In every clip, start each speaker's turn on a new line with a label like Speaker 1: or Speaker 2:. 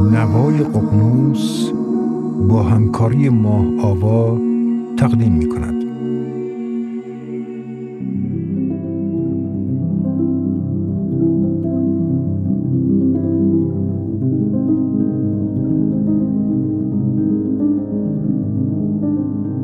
Speaker 1: نوای ققنوس با همکاری ماه آوا تقدیم می کند.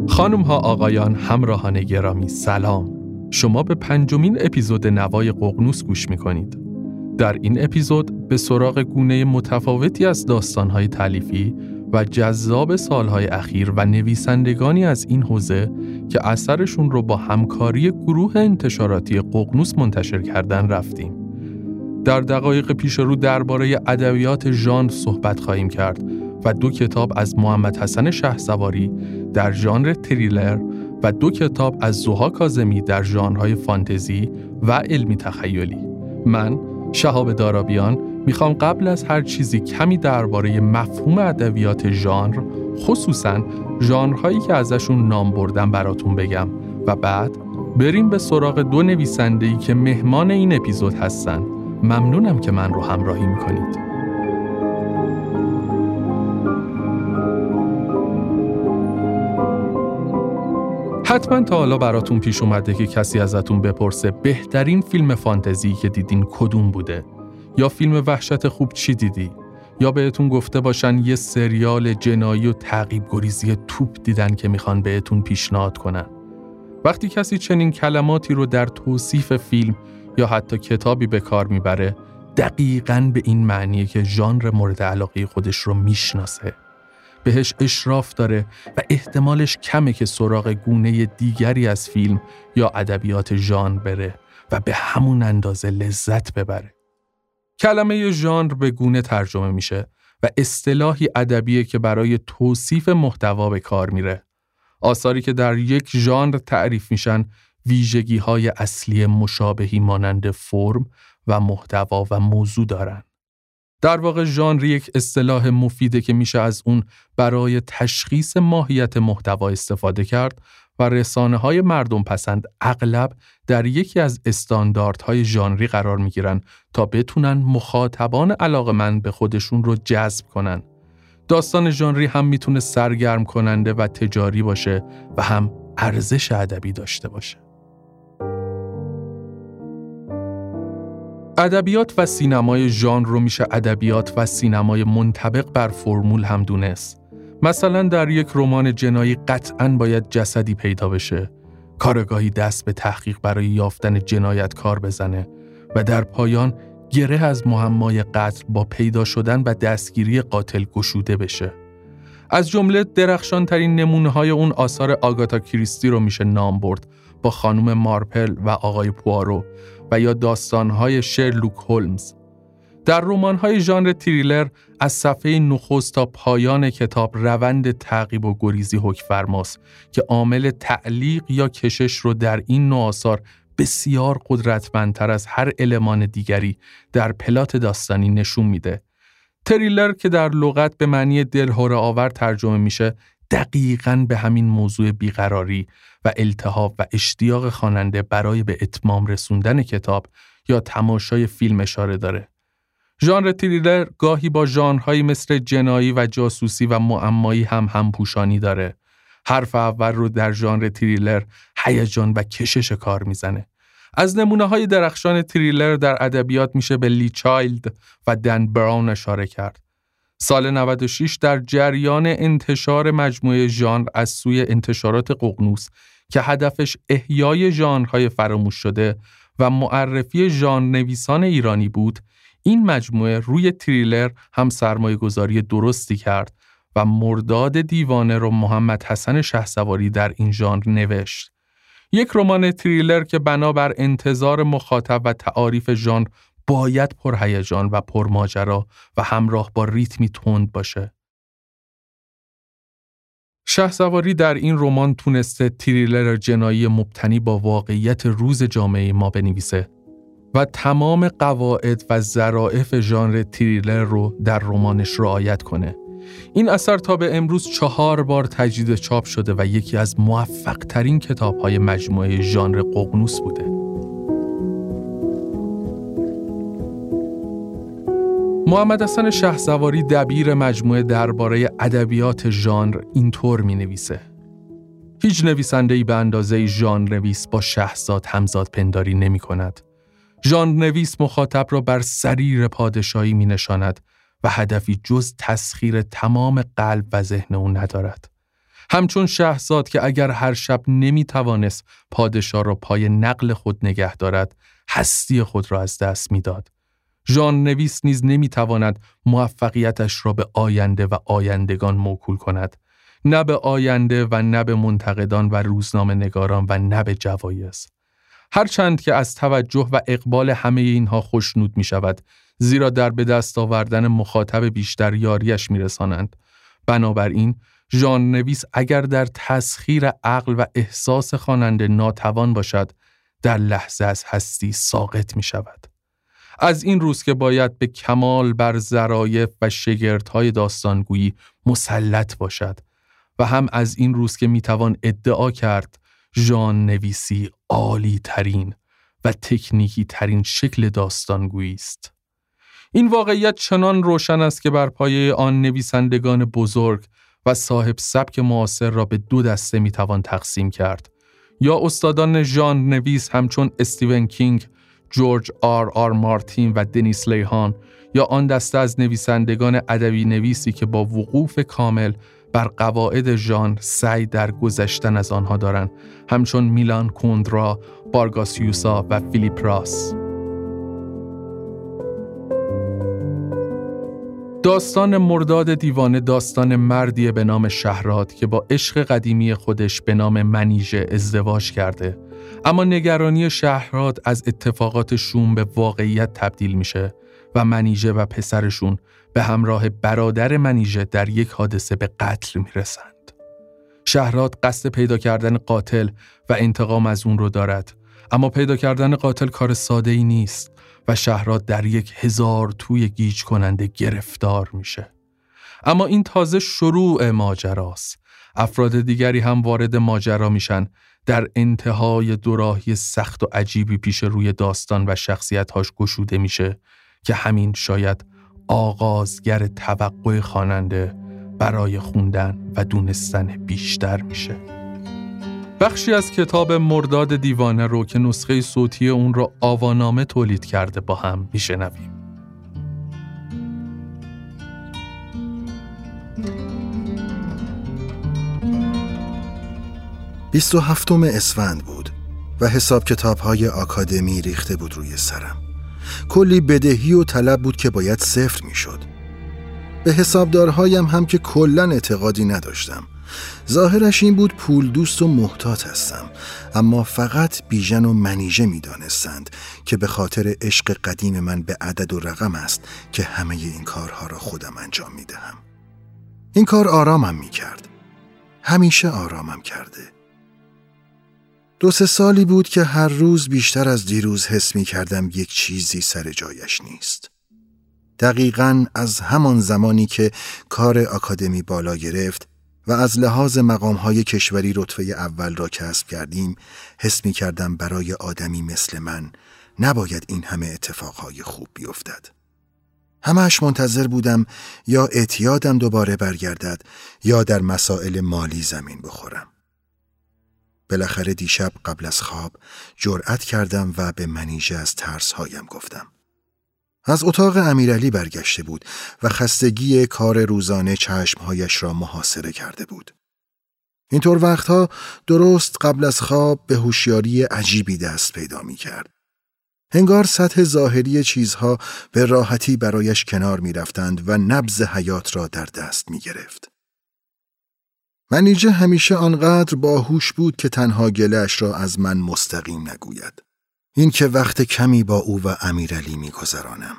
Speaker 2: خانم ها آقایان همراهان گرامی سلام شما به پنجمین اپیزود نوای ققنوس گوش می کنید. در این اپیزود به سراغ گونه متفاوتی از داستانهای تعلیفی و جذاب سالهای اخیر و نویسندگانی از این حوزه که اثرشون رو با همکاری گروه انتشاراتی ققنوس منتشر کردن رفتیم. در دقایق پیش رو درباره ادبیات ژانر صحبت خواهیم کرد و دو کتاب از محمد حسن سواری در ژانر تریلر و دو کتاب از زوها کازمی در ژانرهای فانتزی و علمی تخیلی. من شهاب دارابیان می‌خوام قبل از هر چیزی کمی درباره مفهوم ادبیات ژانر خصوصا ژانرهایی که ازشون نام بردم براتون بگم. و بعد بریم به سراغ دو نویسنده‌ای که مهمان این اپیزود هستن. ممنونم که من رو همراهی می‌کنید. حتما تا حالا براتون پیش اومده که کسی ازتون بپرسه بهترین فیلم فانتزی که دیدین کدوم بوده؟ یا فیلم وحشت خوب چی دیدی؟ یا بهتون گفته باشن یه سریال جنایی و تعقیب گریزی توپ دیدن که می‌خوان بهتون پیشنهاد کنن؟ وقتی کسی چنین کلماتی رو در توصیف فیلم یا حتی کتابی به کار می‌بره دقیقا به این معنیه که ژانر مورد علاقه خودش رو می‌شناسه. بهش اشراف داره و احتمالش کمه که سراغ گونه دیگری از فیلم یا ادبیات ژانر بره و به همون اندازه لذت ببره. کلمه ژانر به گونه ترجمه میشه و اصطلاحی ادبیه که برای توصیف محتوا به کار میره. آثاری که در یک ژانر تعریف میشن ویژگی های اصلی مشابهی مانند فرم و محتوا و موضوع دارن. در واقع ژانر یک اصطلاح مفیده که میشه از اون برای تشخیص ماهیت محتوا استفاده کرد و رسانه های مردم پسند اغلب در یکی از استانداردهای ژانری قرار می‌گیرن تا بتونن مخاطبان علاقمند به خودشون رو جذب کنن. داستان ژانری هم می‌تونه سرگرم کننده و تجاری باشه و هم ارزش ادبی داشته باشه. ادبیات و سینمای ژانر رو میشه ادبیات و سینمای منطبق بر فرمول هم دونست. مثلا در یک رمان جنایی قطعا باید جسدی پیدا بشه. کارگاهی دست به تحقیق برای یافتن جنایتکار بزنه و در پایان گره از معمای قتل با پیدا شدن و دستگیری قاتل گشوده بشه. از جمله درخشان ترین نمونه های اون آثار آگاتا کریستی رو میشه نام برد با خانم مارپل و آقای پوارو و یا داستانهای شرلوک هولمز. در رمان‌های ژانر تریلر از صفحه نخست تا پایان کتاب روند تعقیب و گریزی حکم فرماست که عامل تعلیق یا کشش رو در این نوع آثار بسیار قدرتمندتر از هر المان دیگری در پلات داستانی نشون میده. تریلر که در لغت به معنی دلهوره آور ترجمه میشه دقیقا به همین موضوع بیقراری و التهاب و اشتیاق خواننده برای به اتمام رسوندن کتاب یا تماشای فیلم اشاره داره. ژانر تریلر گاهی با ژانرهایی مثل جنایی و جاسوسی و معمایی هم همپوشانی داره. حرف اول رو در ژانر تریلر هیجان و کشش کار می‌زنه. از نمونه های درخشان تریلر در ادبیات میشه به لی چایلد و دن براون اشاره کرد. سال 96 در جریان انتشار مجموعه ژانر از سوی انتشارات ققنوس که هدفش احیای ژانرهای فراموش شده و معرفی ژانر نویسان ایرانی بود این مجموعه روی تریلر هم سرمایه گذاری درستی کرد و مرداد دیوانه رو محمد حسن شهسواری در این ژانر نوشت. یک رمان تریلر که بنابر انتظار مخاطب و تعاریف ژانر باید پرهیجان و پرماجرا و همراه با ریتمی تند باشه. شهسواری در این رمان تونسته تریلر جنایی مبتنی با واقعیت روز جامعه ما بنویسه و تمام قواعد و ظرائف ژانر تریلر رو در رمانش رعایت کنه. این اثر تا به امروز چهار بار تجدید چاپ شده و یکی از موفق ترین کتاب های مجموعه ژانر ققنوس بوده. محمد حسن شهسواری دبیر مجموعه درباره ادبیات ژانر اینطور می نویسه. هیچ نویسنده به اندازه ژان نویس با شهزاد همزاد پنداری نمی کند. ژان نویس مخاطب را بر سریر پادشاهی می نشاند و هدفی جز تسخیر تمام قلب و ذهن او ندارد. همچون شهزاد که اگر هر شب نمی توانست پادشاه را پای نقل خود نگه دارد، هستی خود را از دست می‌داد. ژان نویس نیز نمی تواند موفقیتش را به آینده و آیندگان موکول کند. نه به آینده و نه به منتقدان و روزنامه نگاران و نه به جوایز. هرچند که از توجه و اقبال همه اینها خوشنود می شود زیرا در به دست آوردن مخاطب بیشتر یاریش می رسانند. بنابراین ژان نویس اگر در تسخیر عقل و احساس خواننده ناتوان باشد در لحظه از هستی ساقط می شود. از این روز که باید به کمال بر ظرایف و شگردهای داستانگویی مسلط باشد و هم از این روز که می‌توان ادعا کرد ژان نویسی عالی ترین و تکنیکی ترین شکل داستانگویی است. این واقعیت چنان روشن است که بر پایه آن نویسندگان بزرگ و صاحب سبک معاصر را به دو دسته می‌توان تقسیم کرد یا استادان ژان نویس همچون استیون کینگ، جورج آر آر مارتین و دنیس لیهان یا آن دسته از نویسندگان ادبی نویسی که با وقوف کامل بر قواعد ژان سعی در گذشتن از آنها دارند همچون میلان کوندرا، بارگاسیوسا و فیلیپ راس. داستان مرداد دیوانه داستان مردی به نام شهراد که با عشق قدیمی خودش به نام منیژه ازدواج کرده اما نگرانی شهراد از اتفاقات شوم به واقعیت تبدیل میشه و منیژه و پسرشون به همراه برادر منیژه در یک حادثه به قتل می‌رسند. شهراد قصد پیدا کردن قاتل و انتقام از اون رو دارد اما پیدا کردن قاتل کار ساده ای نیست و شهراد در یک هزار توی گیج کننده گرفتار میشه. اما این تازه شروع ماجراست. افراد دیگری هم وارد ماجرا میشن در انتهای دوراهی سخت و عجیبی پیش روی داستان و شخصیتهاش گشوده میشه که همین شاید آغازگر توقع خواننده برای خوندن و دونستن بیشتر میشه. بخشی از کتاب مرداد دیوانه رو که نسخه صوتی اون رو آوانامه تولید کرده با هم میشنویم.
Speaker 3: بیست و هفتم اسفند بود و حساب کتاب های آکادمی ریخته بود روی سرم. کلی بدهی و طلب بود که باید صفر می شد. به حسابدارهایم هم که کلا اعتقادی نداشتم. ظاهرش این بود پول دوست و محتاط هستم اما فقط بیژن و منیژه می دانستند که به خاطر عشق قدیم من به عدد و رقم است که همه این کارها را خودم انجام می دهم. این کار آرامم می کرد. همیشه آرامم کرده. دو سه سالی بود که هر روز بیشتر از دیروز حس می کردم یک چیزی سر جایش نیست. دقیقا از همان زمانی که کار آکادمی بالا گرفت و از لحاظ مقام های کشوری رتبه اول را کسب کردیم حس می کردم برای آدمی مثل من نباید این همه اتفاقهای خوب بیفتد. همش منتظر بودم یا اعتیادم دوباره برگردد یا در مسائل مالی زمین بخورم. بالاخره دیشب قبل از خواب جرأت کردم و به منیژه از ترسهایم گفتم. از اتاق امیرعلی برگشته بود و خستگی کار روزانه چشمهایش را محاصره کرده بود. اینطور وقتها درست قبل از خواب به هوشیاری عجیبی دست پیدا می کرد. هنگار سطح ظاهری چیزها به راحتی برایش کنار می رفتند و نبز حیات را در دست می گرفت. منیجه همیشه آنقدر باهوش بود که تنها گلش را از من مستقیم نگوید. این که وقت کمی با او و امیرعلی میگذرانم.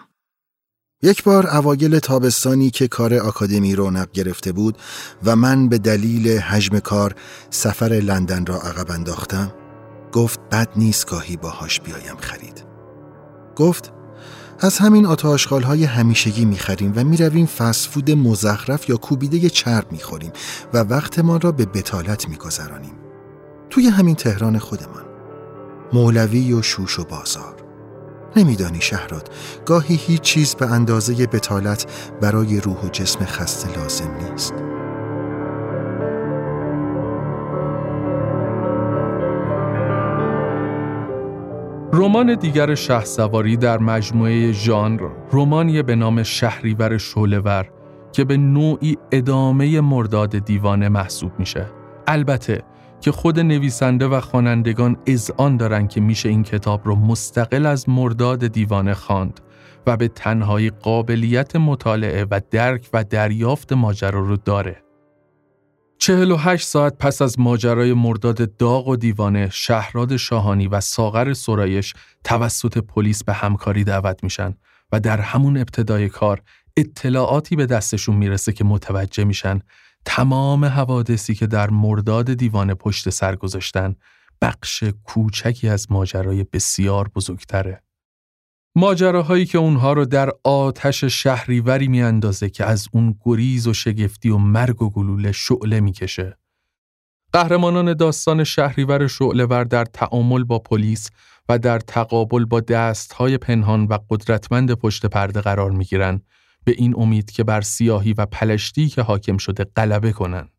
Speaker 3: یک بار اوایل تابستانی که کار آکادمی رونق گرفته بود و من به دلیل حجم کار سفر لندن را عقب انداختم گفت بد نیست گاهی باهاش بیایم خرید گفت از همین آتاشخال های همیشگی می‌خریم و می‌رویم فسفود مزخرف یا کوبیده چرب می‌خوریم و وقتمان را به بتالت میگذرانیم. توی همین تهران خودمان. مولوی و شوش و بازار. نمیدانی شهراد گاهی هیچ چیز به اندازه بتالت برای روح و جسم خسته لازم نیست.
Speaker 2: رمان دیگر شه سواری در مجموعه ژانر رمانی به نام شهریور شولور که به نوعی ادامه مرداد دیوانه محسوب میشه البته که خود نویسنده و خوانندگان اذعان دارن که میشه این کتاب رو مستقل از مرداد دیوانه خواند و به تنهایی قابلیت مطالعه و درک و دریافت ماجرا رو داره. 48 ساعت پس از ماجرای مرداد داغ و دیوانه شهراد شاهانی و ساغر سرایش توسط پلیس به همکاری دعوت میشن و در همون ابتدای کار اطلاعاتی به دستشون می‌رسه که متوجه میشن تمام حوادثی که در مرداد دیوانه پشت سر گذاشتن بخش کوچکی از ماجرای بسیار بزرگتره. ماجراهایی که اونها رو در آتش شهریوری میاندازه که از اون گریز و شگفتی و مرگ و گلوله شعله می‌کشه. قهرمانان داستان شهریور شعلهور در تعامل با پلیس و در تقابل با دستهای پنهان و قدرتمند پشت پرده قرار می‌گیرن به این امید که بر سیاهی و پلشتی که حاکم شده غلبه کنن.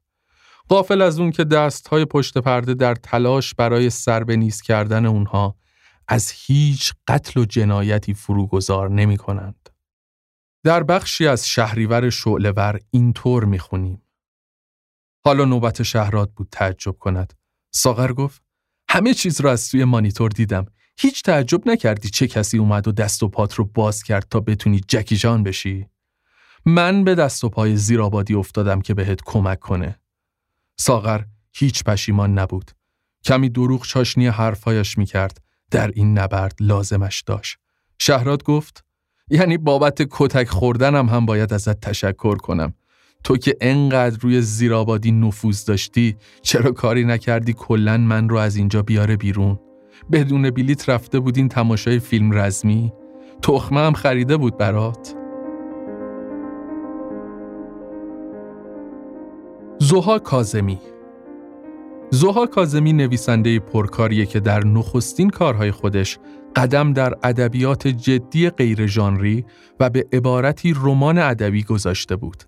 Speaker 2: قافل از اون که دستهای پشت پرده در تلاش برای سر به نیست کردن اونها از هیچ قتل و جنایتی فروگذار نمی کنند. در بخشی از شهریور شعلور اینطور می خونیم. حالا نوبت شهراد بود تعجب کند. ساغر گفت همه چیز را از توی مانیتور دیدم. هیچ تعجب نکردی چه کسی اومد و دست و پات رو باز کرد تا بتونی جکی جان بشی؟ من به دست و پای زیرآبادی افتادم که بهت کمک کنه. ساغر هیچ پشیمان نبود. کمی دروغ چاشنی حرفایش می‌کرد. در این نبرد لازمش داشت. شهراد گفت یعنی بابت کتک خوردنم هم باید ازت تشکر کنم. تو که انقدر روی زیرآبادی نفوذ داشتی چرا کاری نکردی کلا من رو از اینجا بیاره بیرون؟ بدون بلیت رفته بودین تماشای فیلم رزمی؟ تخمه هم خریده بود برات؟ زوها کازمی زوها کازمی نویسنده پرکاریه که در نخستین کارهای خودش قدم در ادبیات جدی غیر ژانری و به عبارتی رمان ادبی گذاشته بود.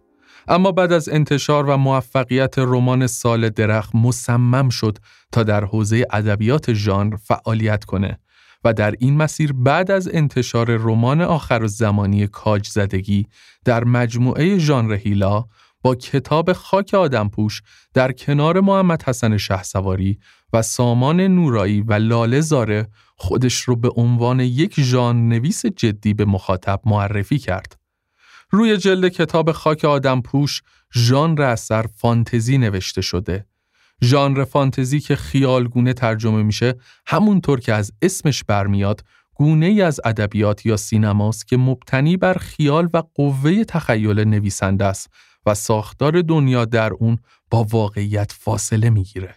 Speaker 2: اما بعد از انتشار و موفقیت رمان سال درخت مصمم شد تا در حوزه ادبیات ژانر فعالیت کنه و در این مسیر بعد از انتشار رمان آخر زمانی کاج زدگی در مجموعه ژانر هیلا با کتاب خاک آدمپوش در کنار محمد حسن شهسواری و سامان نورایی و لاله زاره خودش رو به عنوان یک ژان نویس جدی به مخاطب معرفی کرد. روی جلد کتاب خاک آدمپوش ژانر اثر فانتزی نوشته شده. ژانر فانتزی که خیالگونه ترجمه میشه همونطور که از اسمش برمیاد گونه ای از ادبیات یا سینماست که مبتنی بر خیال و قوه تخیل نویسنده است و ساختار دنیا در اون با واقعیت فاصله می‌گیره.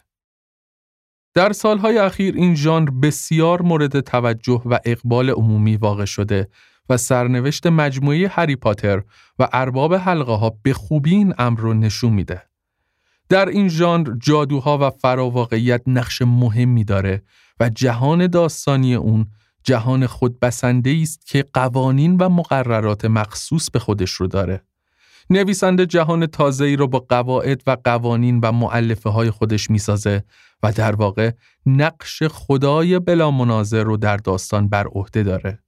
Speaker 2: در سالهای اخیر این ژانر بسیار مورد توجه و اقبال عمومی واقع شده و سرنوشت مجموعه هری پاتر و ارباب حلقه ها به خوبی این امر رو نشون میده. در این ژانر جادوها و فراواقعیت نقش مهمی داره و جهان داستانی اون جهان خودبسنده است که قوانین و مقررات مخصوص به خودش رو داره. نویسنده جهان تازه‌ای رو با قواعد و قوانین و معلفه های خودش می‌سازه و در واقع نقش خدای بلا مناظر رو در داستان بر عهده داره.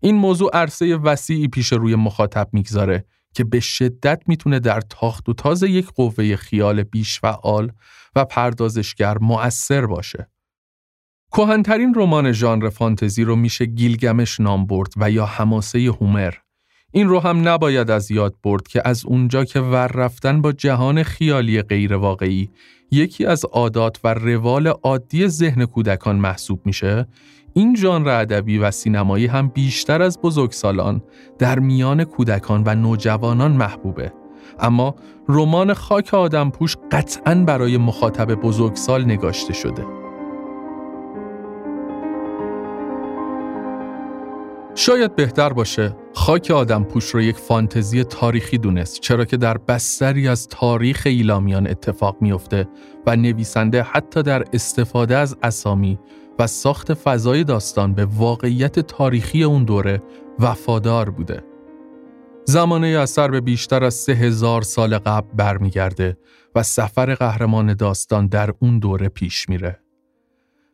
Speaker 2: این موضوع عرصه وسیعی پیش روی مخاطب می‌گذاره که به شدت می‌تونه در تاخت و تاز یک قوه خیال بیش فعال و پردازشگر مؤثر باشه. کوهنترین رمان ژانر فانتزی رو میشه گیلگمش نام برد و یا حماسه هومر این رو هم نباید از یاد برد که از اونجا که ور رفتن با جهان خیالی غیر واقعی یکی از عادات و روال عادی ذهن کودکان محسوب میشه این ژانر ادبی و سینمایی هم بیشتر از بزرگسالان در میان کودکان و نوجوانان محبوبه. اما رمان خاک آدم پوش قطعا برای مخاطب بزرگسال نگاشته شده. شاید بهتر باشه خاک آدم پوش رو یک فانتزی تاریخی دونست چرا که در بستری از تاریخ ایلامیان اتفاق میافته و نویسنده حتی در استفاده از اسامی و ساخت فضای داستان به واقعیت تاریخی اون دوره وفادار بوده. زمانه اثر به بیشتر از سه هزار سال قبل برمیگرده و سفر قهرمان داستان در اون دوره پیش میره.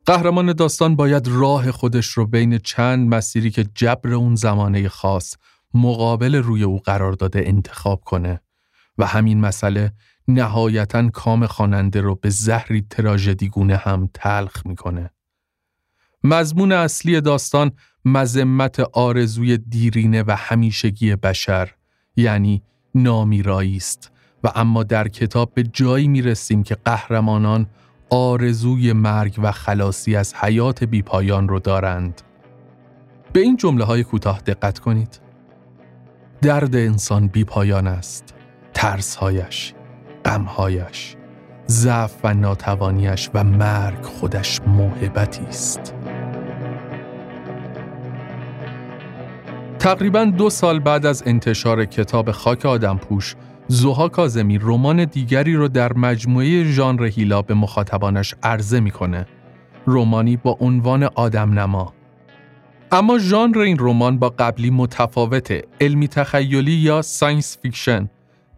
Speaker 2: قهرمان داستان باید راه خودش رو بین چند مسیری که جبر اون زمانه خاص مقابل روی او قرار داده انتخاب کنه و همین مسئله نهایتا کام خواننده رو به زهری تراژدیگونه هم تلخ می‌کنه. مضمون اصلی داستان مذمت آرزوی دیرینه و همیشگی بشر یعنی نامیرایی است و اما در کتاب به جایی می‌رسیم که قهرمانان آرزوی مرگ و خلاصی از حیات بیپایان رو دارند. به این جمله های کوتاه دقت کنید. درد انسان بیپایان است. ترسهایش، غمهایش، ضعف و ناتوانیش و مرگ خودش موهبتی است. تقریبا دو سال بعد از انتشار کتاب خاک آدمپوش زوها کازمی رمان دیگری رو در مجموعه ژانر هیلا به مخاطبانش عرضه می‌کنه. رومانی با عنوان آدم نما. اما ژانر این رمان با قبلی متفاوته علمی تخیلی یا science fiction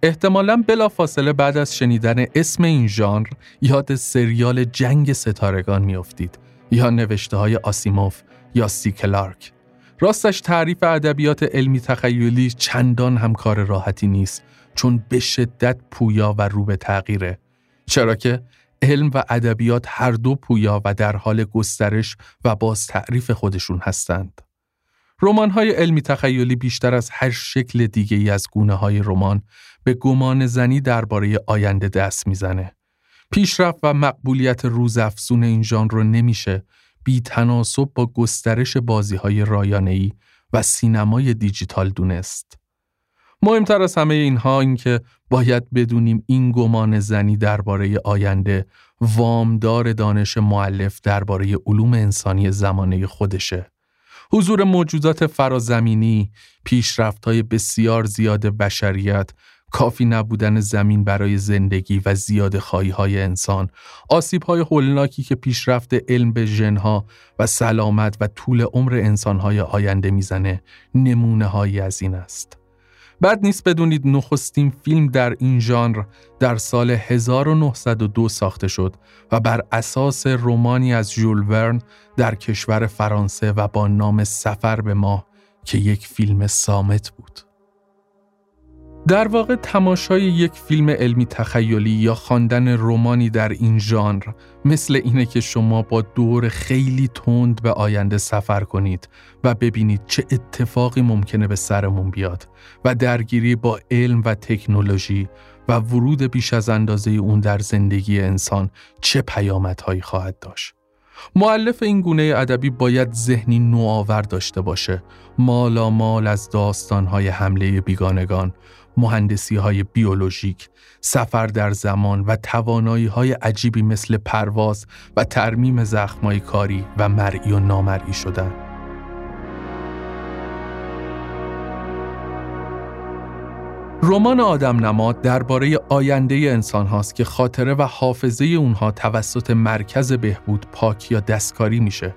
Speaker 2: احتمالا بلافاصله بعد از شنیدن اسم این ژانر یاد سریال جنگ ستارگان میافتید یا نوشته های آسیموف یا سی کلارک راستش تعریف ادبیات علمی تخیلی چندان هم کار راحتی نیست چون به شدت پویا و رو به تغییره چرا که علم و ادبیات هر دو پویا و در حال گسترش و باز تعریف خودشون هستند. رمان های علمی تخیلی بیشتر از هر شکل دیگه ای از گونه های رمان به گمان زنی درباره آینده دست می‌زنه. پیشرفت و مقبولیت روزافزون این ژانر رو نمیشه بی تناسب با گسترش بازی های رایانه و سینمای دیجیتال دونست. مهمتر از همه اینها این که باید بدونیم این گمان زنی درباره آینده وامدار دانش معلف درباره علوم انسانی زمانه خودشه. حضور موجودات فرازمینی، های بسیار زیاد بشریت، کافی نبودن زمین برای زندگی و زیاد خواهی های انسان، آسیب های هولناکی که پیشرفت علم به ژنها و سلامت و طول عمر انسان های آینده می‌زنه نمونه هایی از این است. بعد نیست بدونید نخستین فیلم در این ژانر در سال 1902 ساخته شد و بر اساس رومانی از ژول ورن در کشور فرانسه و با نام سفر به ماه که یک فیلم سامت بود. در واقع تماشای یک فیلم علمی تخیلی یا خواندن رومانی در این ژانر مثل اینه که شما با دور خیلی تند به آینده سفر کنید و ببینید چه اتفاقی ممکنه به سرمون بیاد و درگیری با علم و تکنولوژی و ورود بیش از اندازه اون در زندگی انسان چه پیامدهایی خواهد داشت. معلف این گونه ادبی باید ذهنی نوآور داشته باشه مالا مال از داستانهای حمله بیگانگان مهندسی های بیولوژیک، سفر در زمان و توانایی های عجیبی مثل پرواز و ترمیم زخمای کاری و مرئی و نامرئی شدن. رمان آدم نماد درباره آینده انسان هاست که خاطره و حافظه اونها توسط مرکز بهبود پاک یا دستکاری میشه.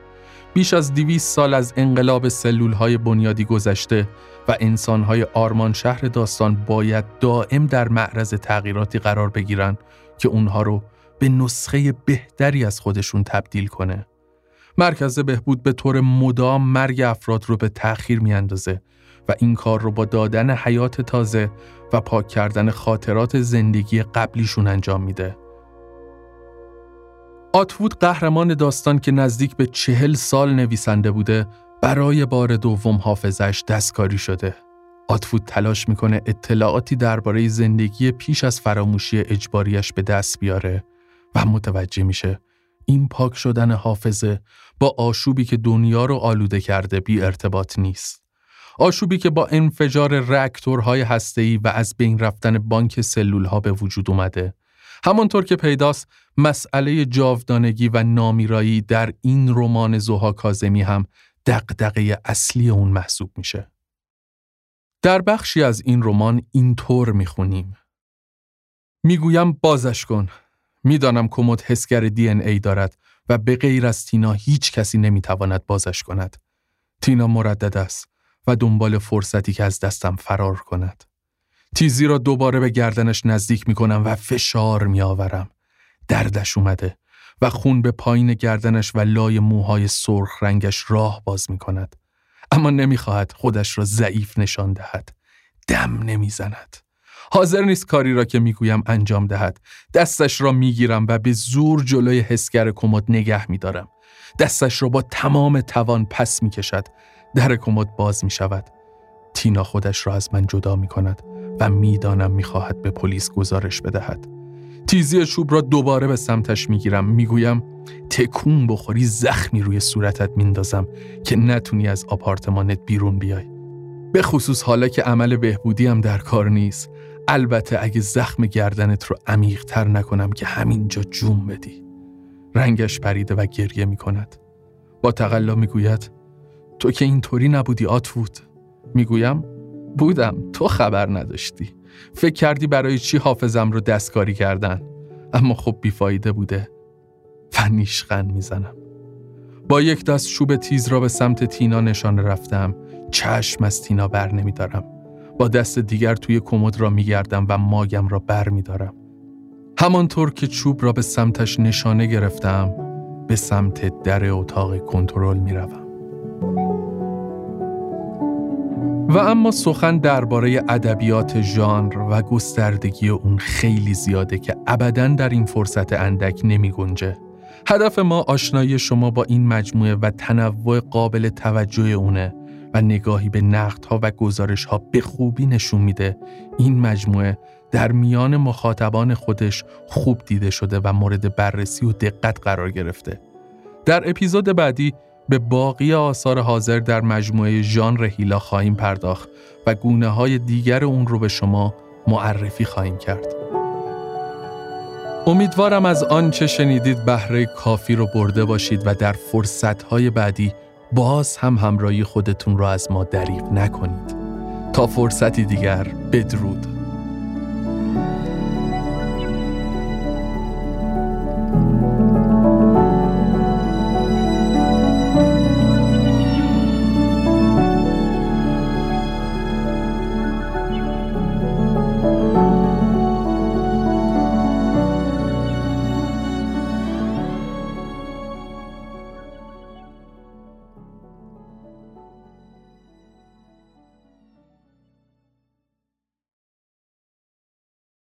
Speaker 2: بیش از دویست سال از انقلاب سلول های بنیادی گذشته و انسانهای آرمان شهر داستان باید دائم در معرض تغییراتی قرار بگیرن که اونها رو به نسخه بهتری از خودشون تبدیل کنه. مرکز بهبود به طور مدام مرگ افراد رو به تأخیر میاندازه و این کار رو با دادن حیات تازه و پاک کردن خاطرات زندگی قبلیشون انجام میده. آتوود قهرمان داستان که نزدیک به چهل سال نویسنده بوده برای بار دوم حافظش دستکاری شده. آتفود تلاش می‌کنه اطلاعاتی درباره زندگی پیش از فراموشی اجباریش به دست بیاره و متوجه میشه این پاک شدن حافظه با آشوبی که دنیا رو آلوده کرده بی ارتباط نیست. آشوبی که با انفجار رکتورهای هسته‌ای و از بین رفتن بانک سلولها به وجود اومده. همانطور که پیداست مسئله جاودانگی و نامیرایی در این رمان زوها کازمی هم دقدقه اصلی اون محسوب میشه. در بخشی از این رمان اینطور می‌خونیم. می‌گویم بازش کن. می‌دانم کمد حسگر دی ان ای دارد و به غیر از تینا هیچ کسی نمی‌تواند بازش کند. تینا مردد است و دنبال فرصتی که از دستم فرار کند. تیزی را دوباره به گردنش نزدیک می کنم و فشار می آورم. دردش اومده و خون به پایین گردنش و لای موهای سرخ رنگش راه باز می کند. اما نمی‌خواهد خودش را ضعیف نشان دهد. دم نمی‌زند. حاضر نیست کاری را که می‌گویم انجام دهد. دستش را می‌گیرم و به زور جلوی حسگر کمد نگه میدارم. دستش را با تمام توان پس می‌کشد. در کمد باز می شود. تینا خودش را از من جدا می کند و می‌دانم می‌خواهد به پلیس گزارش بدهد. تیزی چوب را دوباره به سمتش می‌گیرم. می‌گویم تکون بخوری زخمی روی صورتت میندازم که نتونی از آپارتمانت بیرون بیای. به خصوص حالا که عمل بهبودی هم در کار نیست. البته اگه زخم گردنت رو عمیق تر نکنم که همینجا جون بدی. رنگش پریده و گریه می‌کند. با تقلا می‌گوید تو که اینطوری نبودی آتفود می‌گویم بودم تو خبر نداشتی. فکر کردی برای چی حافظم رو دستکاری کردن؟ اما خب بیفایده بوده و نیشخن می‌زنم. با یک دست چوب تیز را به سمت تینا نشانه رفتم. چشم از تینا بر نمیدارم. با دست دیگر توی کمد را میگردم و ماگم را بر میدارم. همانطور که چوب را به سمتش نشانه گرفتم به سمت در اتاق کنترل می‌روم. و اما سخن درباره ادبیات ژانر و گستردگی اون خیلی زیاده که ابدا در این فرصت اندک نمی گنجه. هدف ما آشنایی شما با این مجموعه و تنوع قابل توجه اونه و نگاهی به نقدها و گزارش ها به خوبی نشون میده این مجموعه در میان مخاطبان خودش خوب دیده شده و مورد بررسی و دقت قرار گرفته. در اپیزود بعدی به باقی آثار حاضر در مجموعه ژانر هیلا خواهیم پرداخت و گونه های دیگر اون رو به شما معرفی خواهیم کرد. امیدوارم از آنچه شنیدید بهره کافی رو برده باشید و در فرصتهای بعدی باز هم همراهی خودتون رو از ما دریغ نکنید. تا فرصتی دیگر بدرود.